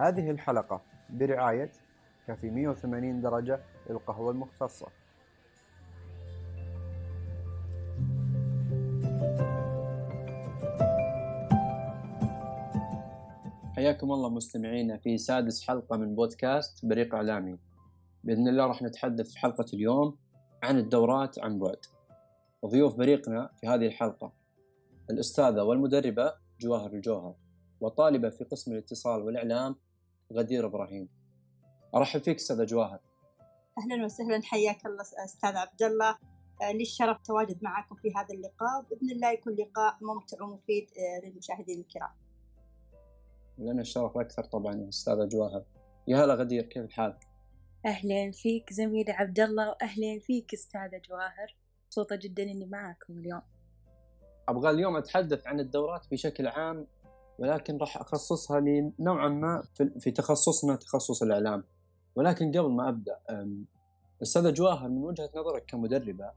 هذه الحلقة برعاية كافي 180 درجة للقهوة المختصة. حياكم الله مستمعينا في سادس حلقة من بودكاست بريق إعلامي. بإذن الله راح نتحدث في حلقة اليوم عن الدورات عن بعد. وضيوف بريقنا في هذه الحلقة الأستاذة والمدربة جواهر الجوهر وطالبة في قسم الاتصال والإعلام غدير إبراهيم. أرحب فيك أستاذة جواهر. أهلا وسهلا حياك الله أستاذ عبد الله. آه، لي الشرف تواجد معكم في هذا اللقاء. بإذن الله يكون لقاء ممتع ومفيد آه، للمشاهدين الكرام. لنا الشرف أكثر طبعا يا أستاذة جواهر. يا هلا غدير كيف الحال؟ أهلين فيك زميلي عبد الله وأهلين فيك أستاذة جواهر. مبسوطة جدا إني معكم اليوم. أبغى اليوم أتحدث عن الدورات بشكل عام ولكن راح أخصصها نوعا ما في تخصصنا تخصص الإعلام. ولكن قبل ما أبدأ أستاذة جواهر من وجهة نظرك كمدربة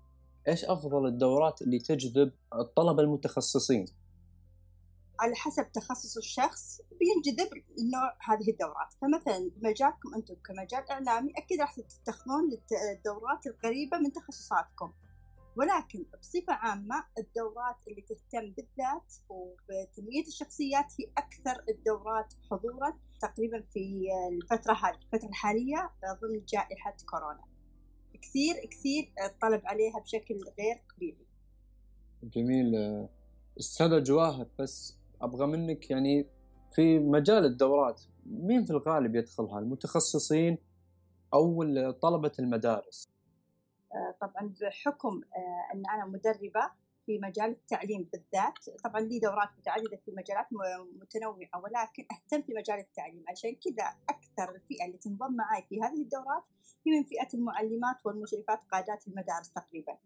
إيش أفضل الدورات اللي تجذب الطلبة المتخصصين؟ على حسب تخصص الشخص بينجذب لنوع هذه الدورات. فمثلا مجالكم أنتم كمجال إعلامي أكيد راح تتخذون الدورات القريبة من تخصصاتكم. ولكن بصفة عامة الدورات اللي تهتم بالذات وبتنمية الشخصيات هي أكثر الدورات حضورا تقريبا في الفترة هذه الفترة الحالية ضمن جائحة كورونا. كثير كثير الطلب عليها بشكل غير قبيلي جميل. استاذة جواهر بس أبغى منك يعني في مجال الدورات مين في الغالب يدخلها المتخصصين أو طلبة المدارس؟ طبعا بحكم آه، إن أنا مدربة في مجال التعليم بالذات. طبعا لي دورات متعددة في مجالات متنوعة ولكن أهتم في مجال التعليم. عشان كذا أكثر الفئه اللي تنضم معي في هذه الدورات هي من فئة المعلمات والمشرفات قادات المدارس تقريبا.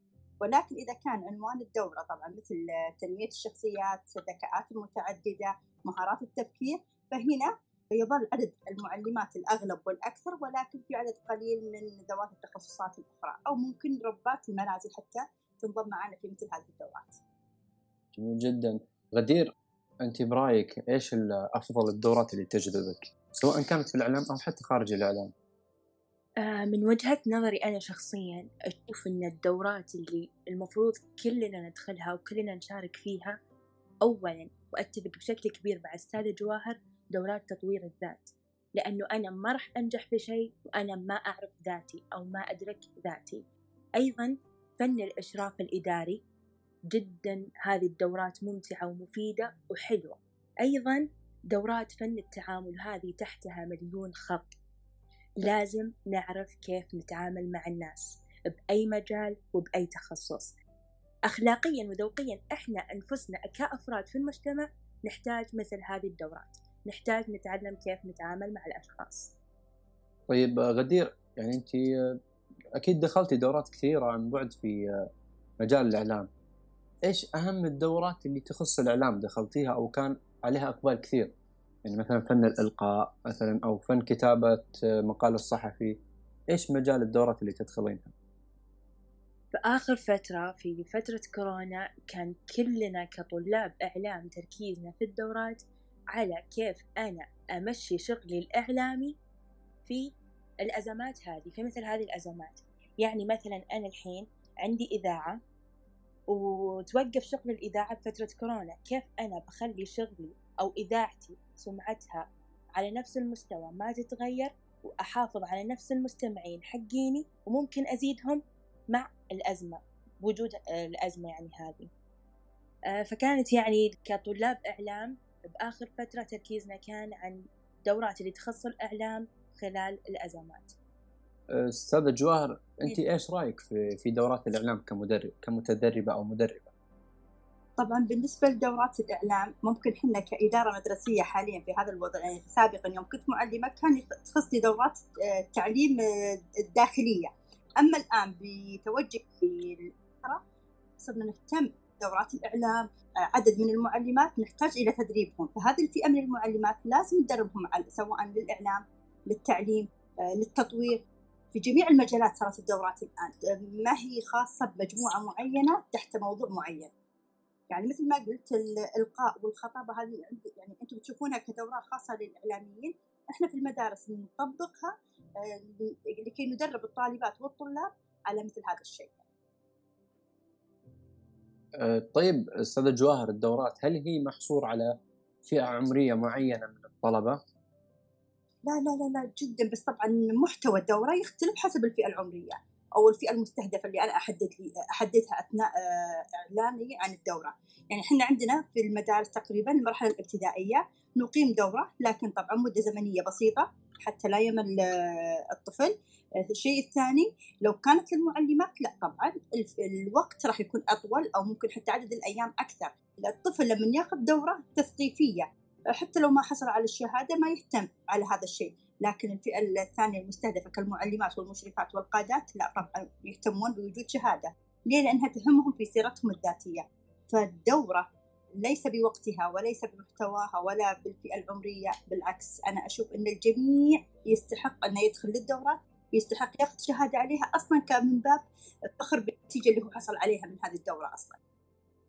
ولكن إذا كان عنوان الدورة طبعا مثل تنمية الشخصيات الذكاءات المتعددة مهارات التفكير فهنا يظل عدد المعلمات الأغلب والأكثر ولكن في عدد قليل من ذوات التخصصات الأخرى أو ممكن ربات المنازل حتى تنضم معنا في مثل هذه الدورات. جميل جدا. غدير أنت برأيك إيش أفضل الدورات اللي تجذبك؟ سواء كانت في الإعلام أو حتى خارج الإعلام. آه، من وجهة نظري أنا شخصيا أشوف أن الدورات اللي المفروض كلنا ندخلها وكلنا نشارك فيها أولا وأتفق بشكل كبير مع أستاذة جواهر دورات تطوير الذات لأنه أنا ما راح أنجح في شيء وأنا ما أعرف ذاتي أو ما أدرك ذاتي. أيضا فن الإشراف الإداري جدا هذه الدورات ممتعة ومفيدة وحلوة. أيضا دورات فن التعامل هذه تحتها مليون خط. لازم نعرف كيف نتعامل مع الناس بأي مجال وبأي تخصص. أخلاقيا وذوقيا إحنا أنفسنا كأفراد في المجتمع نحتاج مثل هذه الدورات. نحتاج نتعلم كيف نتعامل مع الأشخاص. طيب غدير يعني أنت أكيد دخلتي دورات كثيرة عن بعد في مجال الإعلام. إيش أهم الدورات اللي تخص الإعلام دخلتيها أو كان عليها إقبال كثير؟ يعني مثلا فن الإلقاء مثلا أو فن كتابة مقال الصحفي. إيش مجال الدورات اللي تدخلينها؟ بآخر فترة في فترة كورونا كان كلنا كطلاب إعلام تركيزنا في الدورات على كيف أنا أمشي شغلي الإعلامي في الأزمات هذه في مثل هذه الأزمات. يعني مثلا أنا الحين عندي إذاعة وتوقف شغل الإذاعة بفترة كورونا كيف أنا بخلي شغلي أو إذاعتي سمعتها على نفس المستوى ما تتغير وأحافظ على نفس المستمعين حقيني وممكن أزيدهم مع الأزمة وجود الأزمة يعني هذه. آه، فكانت يعني كطلاب إعلام بآخر فترة تركيزنا كان عن دورات اللي تخص الإعلام خلال الأزمات. أستاذة جواهر أنت إيش رأيك في في دورات الإعلام كمدرب كمتدربة أو مدربة؟ طبعا بالنسبة لدورات الإعلام ممكن حنا كإدارة مدرسية حاليا في هذا الوضع يعني سابقا يوم كنت معلمة كان تخصني دورات التعليم آه، آه، الداخلية. أما الآن بتوجه صرنا نهتم دورات الإعلام عدد من المعلمات نحتاج إلى تدريبهم. فهذه الفئة من المعلمات لازم ندربهم سواء للإعلام للتعليم آه، للتطوير. في جميع المجالات صارت الدورات الآن ما هي خاصة بمجموعة معينة تحت موضوع معين. يعني مثل ما قلت الإلقاء والخطابة هذه يعني أنتم تشوفونها كدورات خاصة للإعلاميين. إحنا في المدارس نطبقها آه، لكي ندرب الطالبات والطلاب على مثل هذا الشيء. آه، طيب أستاذة جواهر الدورات هل هي محصور على فئة عمرية معينة من الطلبة؟ لا لا لا لا جدا بس طبعا محتوى الدورة يختلف حسب الفئة العمرية أو الفئة المستهدفة اللي أنا أحدد لي أحددها أثناء آه، إعلاني عن الدورة. يعني إحنا عندنا في المدارس تقريبا المرحلة الابتدائية نقيم دورة لكن طبعا مدة زمنية بسيطة حتى لا يمل آه، الطفل. الشيء الثاني لو كانت للمعلمات لا طبعا. الوقت راح يكون أطول أو ممكن حتى عدد الأيام أكثر. الطفل لما ياخذ دورة تثقيفية حتى لو ما حصل على الشهادة ما يهتم على هذا الشيء. لكن الفئة الثانية المستهدفة كالمعلمات والمشرفات والقادات لا طبعا يهتمون بوجود شهادة. ليه؟ لأنها تهمهم في سيرتهم الذاتية. فالدورة ليس بوقتها وليس بمحتواها ولا بالفئة العمرية بالعكس أنا أشوف إن الجميع يستحق انه يدخل للدورات يستحق ياخذ شهادة عليها أصلا كان من باب الفخر بالنتيجة اللي هو حصل عليها من هذه الدورة أصلا.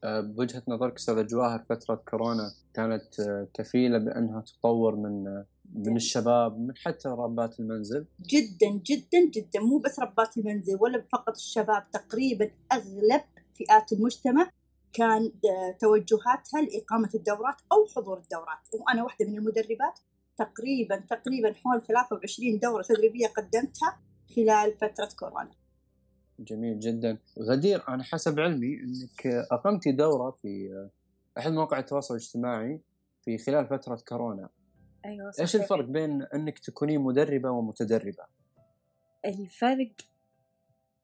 أه، بوجهة نظرك استاذه جواهر فترة كورونا كانت أه، كفيلة بأنها تطور من أه، من الشباب من حتى ربات المنزل. جدا جدا جدا. مو بس ربات المنزل ولا فقط الشباب تقريبا أغلب فئات المجتمع كان توجهاتها لإقامة الدورات أو حضور الدورات. وأنا واحدة من المدربات تقريبا تقريبا حول 23 دورة تدريبية قدمتها خلال فترة كورونا. جميل جدا. غدير أنا حسب علمي أنك أقمتي دورة في أحد مواقع التواصل الاجتماعي في خلال فترة كورونا. أيوة صحيح. إيش الفرق بين أنك تكونين مدربة ومتدربة؟ الفرق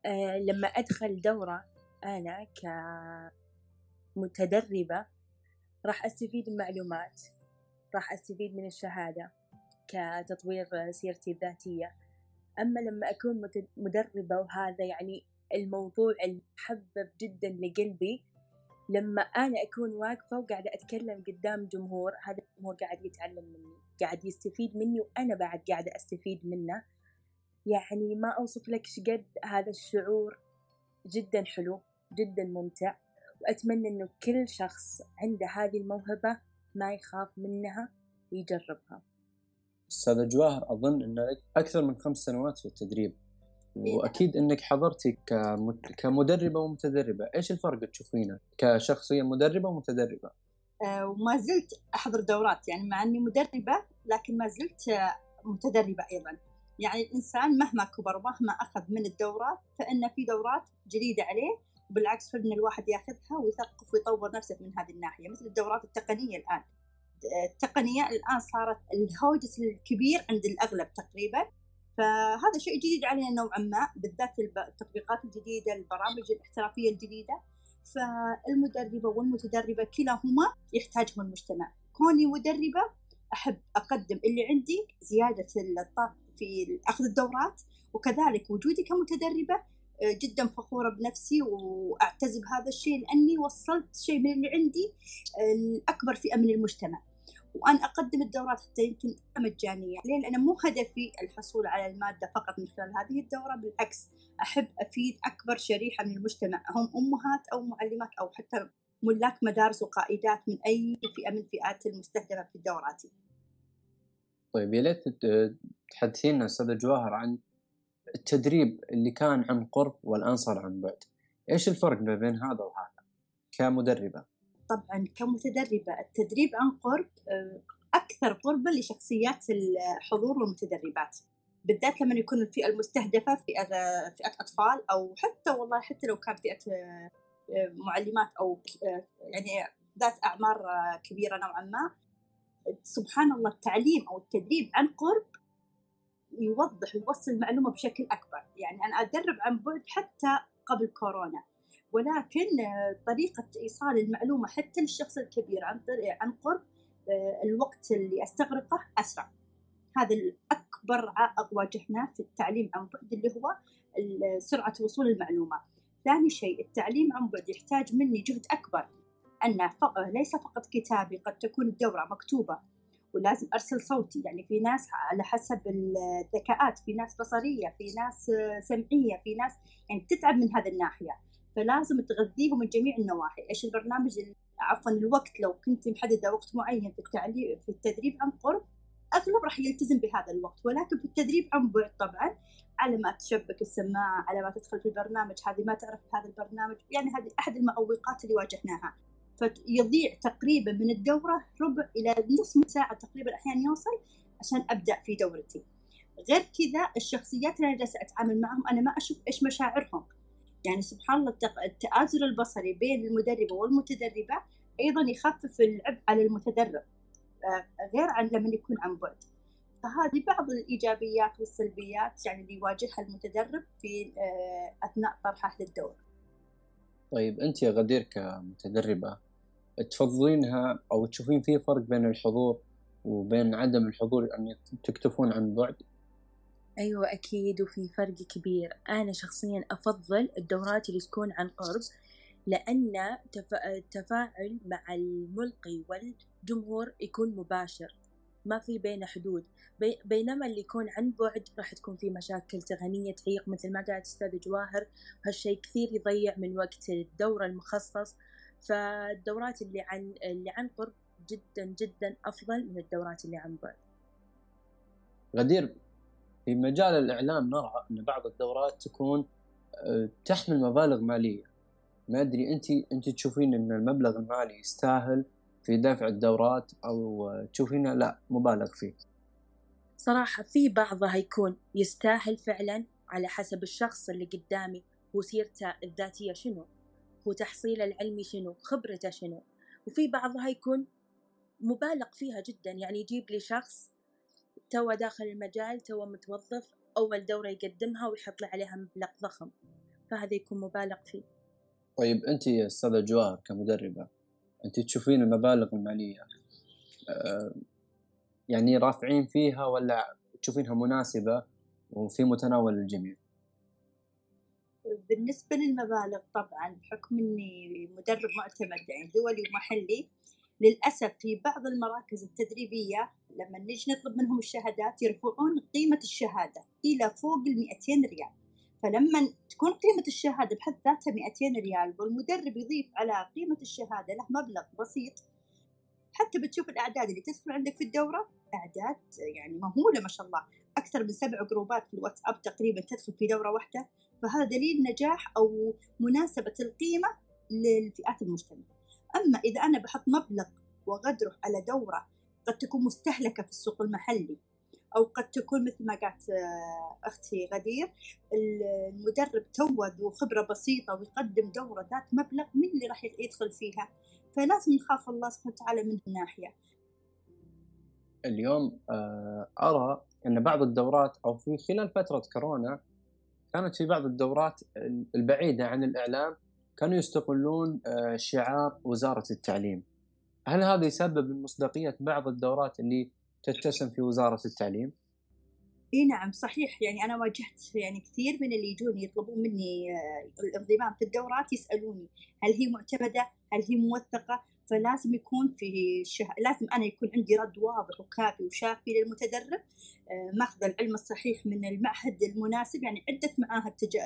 آه لما أدخل دورة أنا كمتدربة راح أستفيد من معلومات راح أستفيد من الشهادة كتطوير سيرتي الذاتية أما لما أكون مدربة وهذا يعني الموضوع المحبب جدا لقلبي لما أنا أكون واقفة وقاعدة أتكلم قدام جمهور هذا الجمهور قاعد يتعلم مني قاعد يستفيد مني وأنا بعد قاعدة أستفيد منه. يعني ما أوصف لك شقد هذا الشعور جدا حلو جدا ممتع وأتمنى أنه كل شخص عنده هذه الموهبة ما يخاف منها ويجربها. استاذة جواهر أظن ان أكثر من خمس سنوات في التدريب. وأكيد إنك حضرتي كمدربة ومتدربة، إيش الفرق تشوفينه كشخصية مدربة ومتدربة؟ أه وما زلت أحضر دورات يعني مع إني مدربة لكن ما زلت آه، متدربة أيضا. يعني الإنسان مهما كبر ومهما أخذ من الدورات فإن في دورات جديدة عليه بالعكس ان الواحد ياخذها ويثقف ويطور نفسه من هذه الناحية. مثل الدورات التقنية الآن. التقنية الآن صارت الهوجس الكبير عند الأغلب تقريبا. فهذا شيء جديد علينا نوعا ما بالذات التطبيقات الجديدة البرامج الاحترافية الجديدة. فالمدربة والمتدربة كلاهما يحتاجهم المجتمع كوني مدربة أحب أقدم اللي عندي زيادة الطاقة في أخذ الدورات وكذلك وجودي كمتدربة جدا فخورة بنفسي وأعتز بهذا الشيء لأني وصلت شيء من اللي عندي لأكبر فئة من المجتمع. وأنا أقدم الدورات حتى يمكن مجانية ليه؟ لأن مو هدفي الحصول على المادة فقط من خلال هذه الدورة بالعكس أحب أفيد أكبر شريحة من المجتمع هم أمهات أو معلمات أو حتى ملاك مدارس وقائدات من أي فئة من الفئات المستهدفة في دوراتي. طيب يا ليت تحدثينا أستاذة جواهر عن التدريب اللي كان عن قرب والآن صار عن بعد. إيش الفرق ما بين هذا وهذا كمدربة؟ طبعا كمتدربة. التدريب عن قرب آه، أكثر قربا لشخصيات الحضور والمتدربات بالذات لما يكون الفئة المستهدفة فئة فئة أطفال أو حتى والله حتى لو كان فئة آه، معلمات أو آه، يعني ذات أعمار كبيرة نوعا ما. سبحان الله التعليم أو التدريب عن قرب يوضح ويوصل المعلومة بشكل أكبر. يعني أنا أدرب عن بعد حتى قبل كورونا. ولكن طريقة إيصال المعلومة حتى للشخص الكبير عن عن قرب آه، الوقت اللي أستغرقه أسرع. هذا الأكبر عائق واجهناه في التعليم عن بعد اللي هو سرعة وصول المعلومة. ثاني شيء التعليم عن بعد يحتاج مني جهد أكبر. أنه ليس فقط كتابي قد تكون الدورة مكتوبة ولازم أرسل صوتي. يعني في ناس على حسب الذكاءات في ناس بصرية في ناس سمعية في ناس يعني تتعب من هذه الناحية. فلازم تغذيهم من جميع النواحي. إيش البرنامج عفوا الوقت لو كنت محددة وقت معين في التعليم في التدريب عن قرب أغلب راح يلتزم بهذا الوقت. ولكن في التدريب عن بعد طبعا على ما تشبك السماعة على ما تدخل في البرنامج هذه ما تعرف هذا البرنامج. يعني هذه أحد المعوقات اللي واجهناها. فيضيع تقريبا من الدورة ربع إلى نصف ساعة تقريبا أحيانا يوصل عشان أبدأ في دورتي. غير كذا الشخصيات اللي أنا جالسة أتعامل معهم أنا ما أشوف إيش مشاعرهم. يعني سبحان الله التآزر البصري بين المدربة والمتدربة أيضا يخفف العبء على المتدرب آه، غير عن لما يكون عن بعد فهذه بعض الإيجابيات والسلبيات يعني اللي يواجهها المتدرب في آه، أثناء طرحه للدور. طيب أنت يا غدير كمتدربة تفضلينها أو تشوفين في فرق بين الحضور وبين عدم الحضور ان تكتفون عن بعد؟ أيوة أكيد وفي فرق كبير. أنا شخصيا أفضل الدورات اللي تكون عن قرب لأن التفاعل مع الملقي والجمهور يكون مباشر ما في بينه حدود. بي بينما اللي يكون عن بعد راح تكون في مشاكل تقنية تعيق مثل ما قالت أستاذ جواهر. هالشيء كثير يضيع من وقت الدورة المخصص. فالدورات اللي عن اللي عن قرب جدا جدا أفضل من الدورات اللي عن بعد. غدير في مجال الإعلام نرى أن بعض الدورات تكون آه، تحمل مبالغ مالية. ما أدري أنت أنت تشوفين أن المبلغ المالي يستاهل في دفع الدورات أو تشوفينه لا مبالغ فيه؟ صراحة في بعضها يكون يستاهل فعلا على حسب الشخص اللي قدامي هو سيرته الذاتية شنو؟ هو تحصيله العلمي شنو؟ خبرته شنو؟ وفي بعضها يكون مبالغ فيها جدا. يعني يجيب لي شخص تو داخل المجال تو متوظف أول دورة يقدمها ويحط لي عليها مبلغ ضخم فهذا يكون مبالغ فيه طيب أنت يا أستاذة جواهر كمدربة أنت تشوفين المبالغ المالية آه، يعني رافعين فيها ولا تشوفينها مناسبة وفي متناول الجميع؟ بالنسبة للمبالغ طبعا بحكم إني مدرب معتمد يعني دولي ومحلي للأسف في بعض المراكز التدريبية لما نجي نطلب منهم الشهادات يرفعون قيمة الشهادة إلى فوق ال 200 ريال. فلما تكون قيمة الشهادة بحد ذاتها 200 ريال والمدرب يضيف على قيمة الشهادة له مبلغ بسيط. حتى بتشوف الأعداد اللي تدخل عندك في الدورة أعداد يعني مهولة ما شاء الله. أكثر من سبع جروبات في الواتساب تقريبا تدخل في دورة واحدة. فهذا دليل نجاح أو مناسبة القيمة للفئات المجتمع. أما إذا أنا بحط مبلغ وغدره على دورة قد تكون مستهلكة في السوق المحلي أو قد تكون مثل ما قالت آه، أختي غدير المدرب تو ذو خبرة بسيطة ويقدم دورة ذات مبلغ من اللي راح يدخل فيها. فلازم نخاف الله سبحانه وتعالى من الناحية اليوم آه، أرى أن بعض الدورات أو في خلال فترة كورونا كانت في بعض الدورات البعيدة عن الإعلام كانوا يستغلون آه، شعار وزارة التعليم. هل هذا يسبب من مصداقية بعض الدورات اللي تتسم في وزارة التعليم؟ إي نعم صحيح يعني أنا واجهت يعني كثير من اللي يجون يطلبون مني آه، الانضمام في الدورات يسألوني هل هي معتمدة؟ هل هي موثقة؟ فلازم يكون في شه... لازم أنا يكون عندي رد واضح وكافي وشافي للمتدرب آه، ماخذ العلم الصحيح من المعهد المناسب يعني عدة معاهد تج...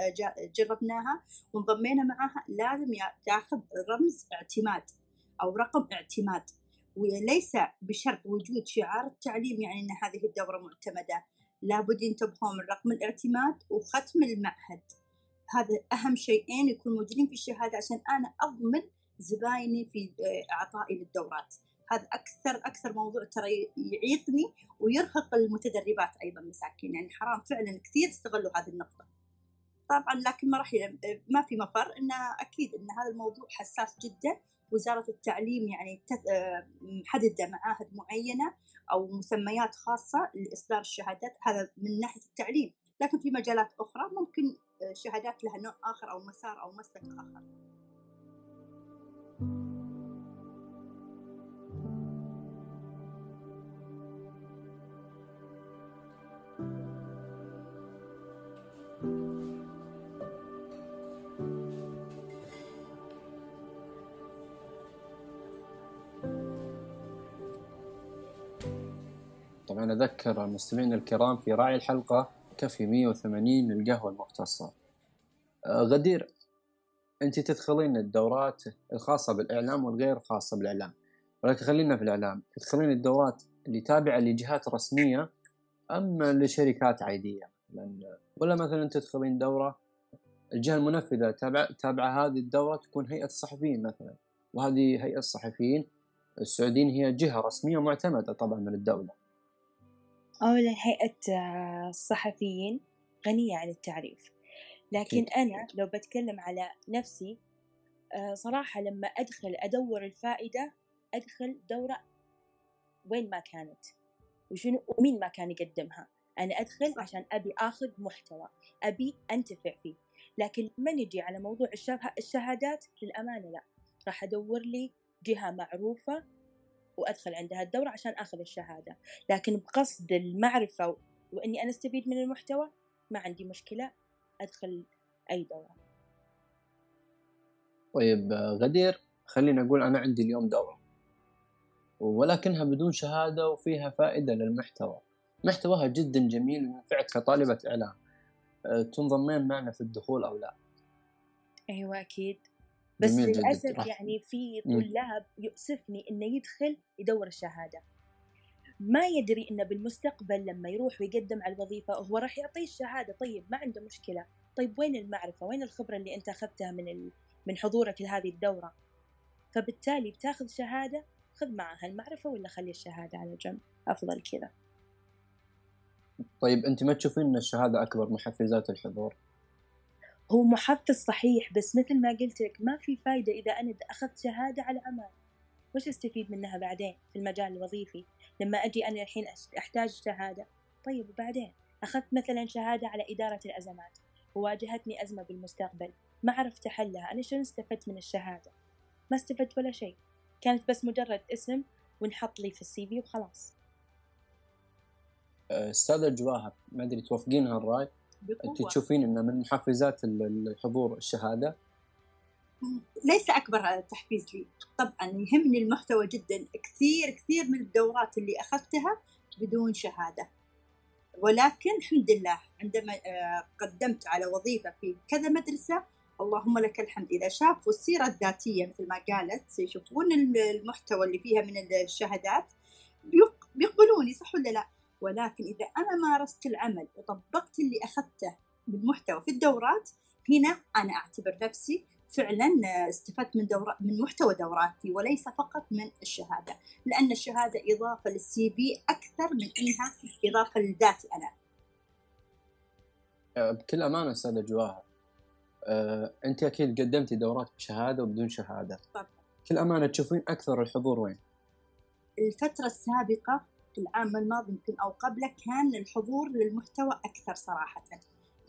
جربناها وانضمينا معاها لازم تاخذ رمز اعتماد أو رقم اعتماد. وليس بشرط وجود شعار التعليم يعني إن هذه الدورة معتمدة. لابد ينتبهون من رقم الاعتماد وختم المعهد. هذا أهم شيئين يكونوا موجودين في الشهادة عشان أنا أضمن زبايني في آه، أعطائي للدورات. هذا أكثر أكثر موضوع ترى يعيقني ويرهق المتدربات أيضا مساكين. يعني حرام فعلا كثير استغلوا هذه النقطة. طبعا لكن ما راح ما في مفر إن أكيد إن هذا الموضوع حساس جدا وزارة التعليم يعني آه، محددة معاهد معينة أو مسميات خاصة لإصدار الشهادات هذا من ناحية التعليم. لكن في مجالات أخرى ممكن آه، شهادات لها نوع آخر أو مسار أو مسلك آخر. طبعا أذكر المستمعين الكرام في راعي الحلقة كفي 180 للقهوة المختصة. آه، غدير أنت تدخلين الدورات الخاصة بالإعلام والغير خاصة بالإعلام. ولكن خلينا في الإعلام. تدخلين الدورات اللي تابعة لجهات رسمية أم لشركات عادية؟ لأن ولا مثلا تدخلين دورة الجهة المنفذة تابعة تابعة هذه الدورة تكون هيئة الصحفيين مثلا. وهذه هيئة الصحفيين السعوديين هي جهة رسمية معتمدة طبعا من الدولة. أولا هيئة آه، الصحفيين غنية عن التعريف لكن أكيد. أنا لو بتكلم على نفسي آه، صراحة لما أدخل أدور الفائدة أدخل دورة وين ما كانت وشنو ومين ما كان يقدمها أنا أدخل. عشان أبي آخذ محتوى أبي أنتفع فيه لكن لما نجي على موضوع الشه- الشهادات للأمانة لا راح أدور لي جهة معروفة وأدخل عندها الدورة عشان آخذ الشهادة. لكن بقصد المعرفة و- وإني أنا أستفيد من المحتوى ما عندي مشكلة أدخل أي دورة. طيب غدير خلينا نقول أنا عندي اليوم دورة. ولكنها بدون شهادة وفيها فائدة للمحتوى. محتواها جدا جميل وينفعك كطالبة إعلام. آه، تنضمين معنا في الدخول أو لا؟ أيوة أكيد. بس جداً. راح- يعني في. طلاب يؤسفني إنه يدخل يدور الشهادة. ما يدري إنه بالمستقبل لما يروح ويقدم على الوظيفة هو راح يعطيه الشهادة. طيب ما عنده مشكلة. طيب وين المعرفة؟ وين الخبرة اللي أنت أخذتها من ال... من حضورك لهذه الدورة؟ فبالتالي بتاخذ شهادة خذ معها المعرفة ولا خلي الشهادة على جنب. أفضل كذا. طيب أنت ما تشوفين أن الشهادة أكبر محفزات الحضور؟ هو محفز صحيح بس مثل ما قلت لك ما في فايدة إذا أنا أخذت شهادة على عمل وش أستفيد منها بعدين في المجال الوظيفي؟ لما أجي أنا الحين أحتاج شهادة. طيب وبعدين؟ أخذت مثلا شهادة على إدارة الأزمات. وواجهتني أزمة بالمستقبل. ما عرفت أحلها أنا شنو استفدت من الشهادة؟ ما استفدت ولا شيء. كانت بس مجرد اسم ونحط لي في السي في وخلاص. أستاذة جواهر ما أدري توافقين هالرأي؟ بقوة. تشوفين أن من محفزات ال- الحضور الشهادة؟ ليس أكبر تحفيز لي. طبعا يهمني المحتوى جدا. كثير كثير من الدورات اللي أخذتها بدون شهادة. ولكن الحمد لله عندما آه، قدمت على وظيفة في كذا مدرسة اللهم لك الحمد. إذا شافوا السيرة الذاتية مثل ما قالت يشوفون المحتوى اللي فيها من الشهادات بيق- بيقبلوني صح ولا لا؟ ولكن إذا أنا مارست العمل وطبقت اللي أخذته بالمحتوى في الدورات هنا أنا أعتبر نفسي فعلا استفدت من دورة من محتوى دوراتي وليس فقط من الشهادة لأن الشهادة إضافة للسي في أكثر من أنها إضافة لذاتي أنا آه، بكل أمانة أستاذة جواهر آه، أنت أكيد قدمتي دورات بشهادة وبدون شهادة طبعا. بكل أمانة تشوفين أكثر الحضور وين؟ الفترة السابقة العام الماضي يمكن أو قبله كان الحضور للمحتوى أكثر صراحة.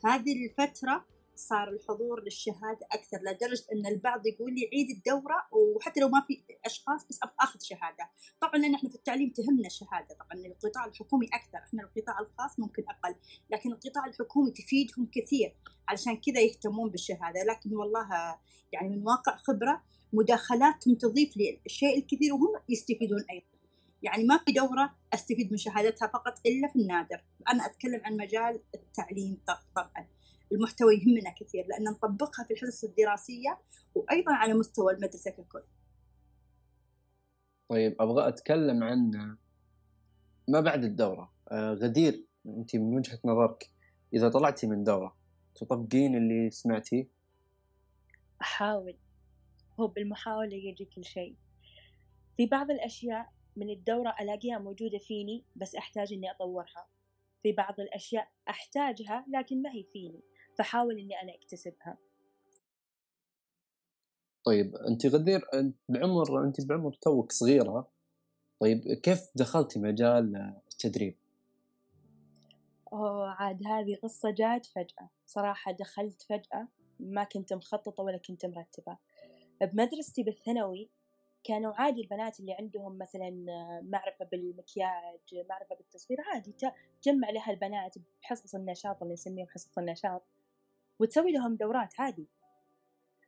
هذه الفترة صار الحضور للشهادة أكثر لدرجة أن البعض يقول لي عيد الدورة وحتى لو ما في أشخاص بس أبغى أخذ شهادة. طبعا لأن إحنا في التعليم تهمنا الشهادة طبعا القطاع الحكومي أكثر إحنا القطاع الخاص ممكن أقل لكن القطاع الحكومي تفيدهم كثير علشان كذا يهتمون بالشهادة. لكن والله يعني من واقع خبرة مداخلاتهم تضيف لي الشيء الكثير وهم يستفيدون أيضا. يعني ما في دورة أستفيد من شهادتها فقط إلا في النادر. أنا أتكلم عن مجال التعليم طبعا. المحتوى يهمنا كثير لأن نطبقها في الحصص الدراسية وأيضا على مستوى المدرسة ككل. طيب أبغى أتكلم عن ما بعد الدورة. آه، غدير أنت من وجهة نظرك إذا طلعتي من دورة تطبقين اللي سمعتيه أحاول. هو بالمحاولة يجي كل شيء. في بعض الأشياء من الدورة ألاقيها موجودة فيني بس أحتاج إني أطورها. في بعض الأشياء أحتاجها لكن ما هي فيني فحاول إني أنا أكتسبها. طيب أنت غدير أنت بعمر أنت بعمر توك صغيرة. طيب كيف دخلتي مجال التدريب؟ أوه عاد هذه قصة جات فجأة. صراحة دخلت فجأة ما كنت مخططة ولا كنت مرتبة. بمدرستي بالثانوي كانوا عادي البنات اللي عندهم مثلا معرفة بالمكياج معرفة بالتصوير عادي تجمع لها البنات بحصص النشاط اللي نسميهم حصص النشاط وتسوي لهم دورات عادي.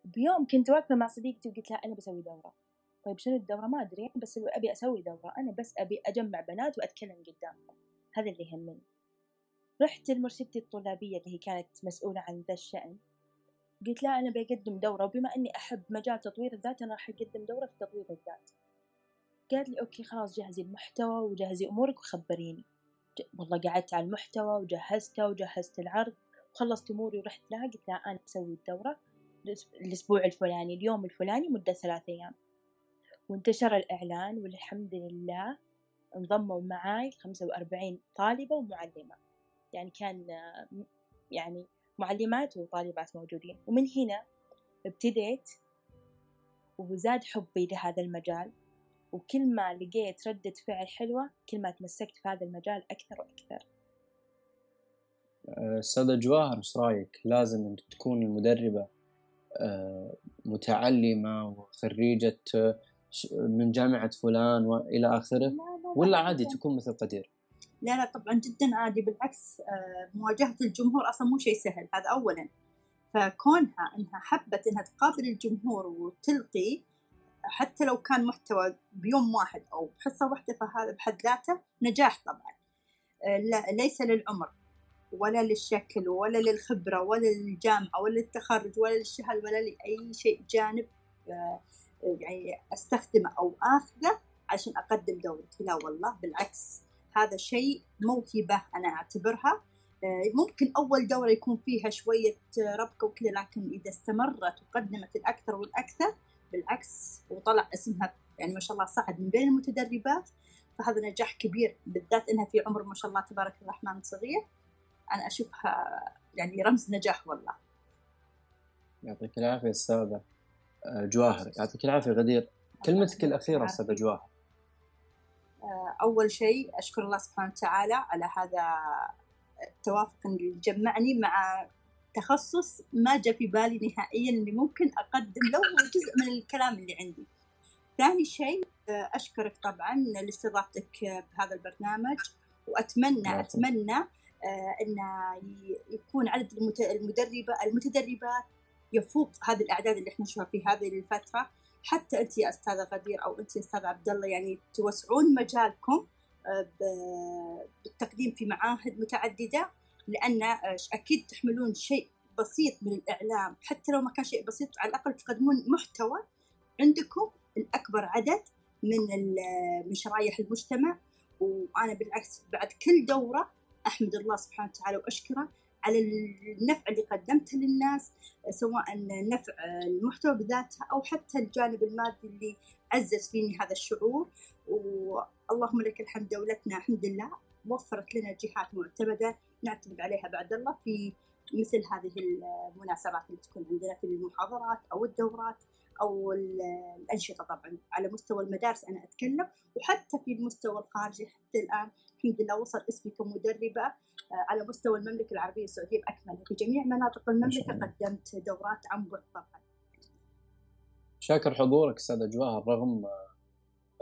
بيوم كنت واقفة مع صديقتي وقلت لها أنا بسوي دورة. طيب شنو الدورة؟ ما أدري بس أبي أسوي دورة أنا بس أبي أجمع بنات وأتكلم قدامهم. هذا اللي يهمني. رحت لمرشدتي الطلابية اللي هي كانت مسؤولة عن ذا الشأن. قلت لها أنا بقدم دورة وبما أني أحب مجال تطوير الذات أنا راح أقدم دورة في تطوير الذات. قالت لي okay خلاص جهزي المحتوى وجهزي أمورك وخبريني. والله قعدت على المحتوى وجهزته وجهزت العرض وخلصت أموري ورحت لها. قلت لها أنا أسوي الدورة الأسبوع الفلاني اليوم الفلاني مدة ثلاثة أيام. وانتشر الإعلان والحمد لله انضموا معاي خمسة وأربعين طالبة ومعلمة. يعني كان يعني معلمات وطالبات موجودين. ومن هنا ابتديت وزاد حبي لهذا المجال. وكل ما لقيت ردة فعل حلوة كل ما تمسكت في هذا المجال أكثر وأكثر. أستاذة جواهر إيش رأيك؟ لازم أن تكون المدربة آه، متعلمة وخريجة آه، من جامعة فلان وإلى آخره؟ ولا عادي تكون مثل قدير؟ لا لا طبعا جدا عادي. بالعكس آه، مواجهة الجمهور أصلا مو شيء سهل. هذا أولا. فكونها إنها حبت إنها تقابل الجمهور وتلقي حتى لو كان محتوى بيوم واحد أو حصه واحدة فهذا بحد ذاته نجاح طبعا. آه، لا ليس للعمر ولا للشكل ولا للخبرة ولا للجامعة ولا للتخرج ولا للشهادة ولا لأي شيء جانب آه، يعني أستخدمه أو آخذه عشان أقدم دورتي. لا والله بالعكس. هذا شيء موهبة أنا أعتبرها. آه، ممكن أول دورة يكون فيها شوية ربكة وكذا لكن إذا استمرت وقدمت الأكثر والأكثر بالعكس وطلع اسمها يعني ما شاء الله صعد من بين المتدربات فهذا نجاح كبير بالذات إنها في عمر ما شاء الله تبارك الرحمن صغير. أنا أشوفها يعني رمز نجاح والله. يعطيك العافية أستاذة آه، جواهر يعطيك العافية غدير. كلمتك الأخيرة أستاذة جواهر. أول شيء أشكر الله سبحانه وتعالى على هذا التوافق اللي جمعني مع تخصص ما جاء في بالي نهائيا اني ممكن أقدم له جزء من الكلام اللي عندي. ثاني شيء أشكرك طبعا لاستضافتك بهذا البرنامج وأتمنى أتمنى آه، أن يكون عدد المدربه المتدربات يفوق هذه الأعداد اللي إحنا نشوفها في هذه الفترة حتى انت يا أستاذة غدير أو انت يا أستاذ عبد الله يعني توسعون مجالكم بالتقديم في معاهد متعددة لأن أكيد تحملون شيء بسيط من الإعلام حتى لو ما كان شيء بسيط على الأقل تقدمون محتوى عندكم الأكبر عدد من من شرايح المجتمع. وأنا بالعكس بعد كل دورة أحمد الله سبحانه وتعالى وأشكره على النفع اللي قدمته للناس سواء نفع المحتوى بذاته أو حتى الجانب المادي اللي عزز فيني هذا الشعور. واللهم لك الحمد دولتنا الحمد لله وفرت لنا جهات معتمدة نعتمد عليها بعد الله في مثل هذه المناسبات اللي تكون عندنا في المحاضرات أو الدورات أو الأنشطة طبعا. على مستوى المدارس أنا أتكلم وحتى في المستوى الخارجي حتى الآن الحمد لله وصل اسمي كمدربة. آه، على مستوى المملكة العربية السعودية بأكملها في جميع مناطق المملكة قدمت دورات عن بعد طبعا. شاكر حضورك أستاذة جواهر رغم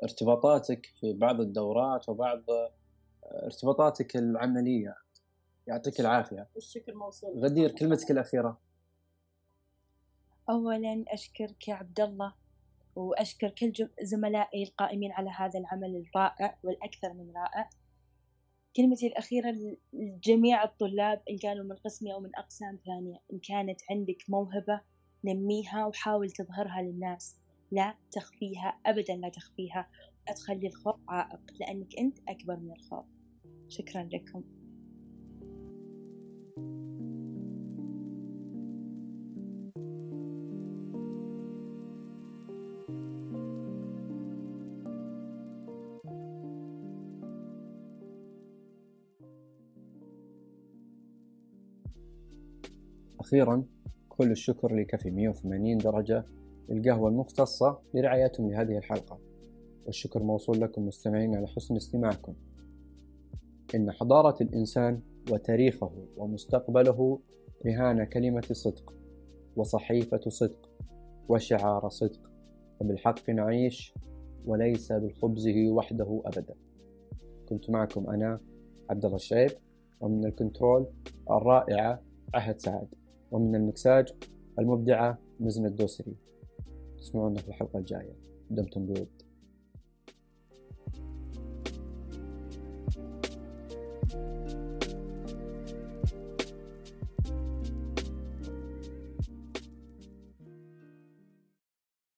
ارتباطاتك في بعض الدورات وبعض ارتباطاتك العملية. يعطيك العافية. الشكر موصول. غدير كلمتك الأخيرة. اولا أشكرك يا عبد الله وأشكر كل زملائي القائمين على هذا العمل الرائع والأكثر من رائع. كلمتي الأخيرة لجميع الطلاب إن كانوا من قسمي أو من أقسام ثانية إن كانت عندك موهبة نميها وحاول تظهرها للناس. لا تخفيها أبدا لا تخفيها. لا تخلي الخوف عائق لأنك أنت أكبر من الخوف. شكرا لكم. أخيرا كل الشكر لكفي 180 درجة القهوة المختصة لرعايتهم لهذه الحلقة. والشكر موصول لكم مستمعين على حسن استماعكم. إن حضارة الإنسان وتاريخه ومستقبله رهان كلمة صدق وصحيفة صدق وشعار صدق. وبالحق نعيش وليس بالخبزه وحده أبدا. كنت معكم أنا عبد الله الشعيب ومن الكنترول الرائعة عهد سعد. ومن المكساج المبدعة مزن الدوسري. تسمعونا في الحلقة الجاية. دمتم بود.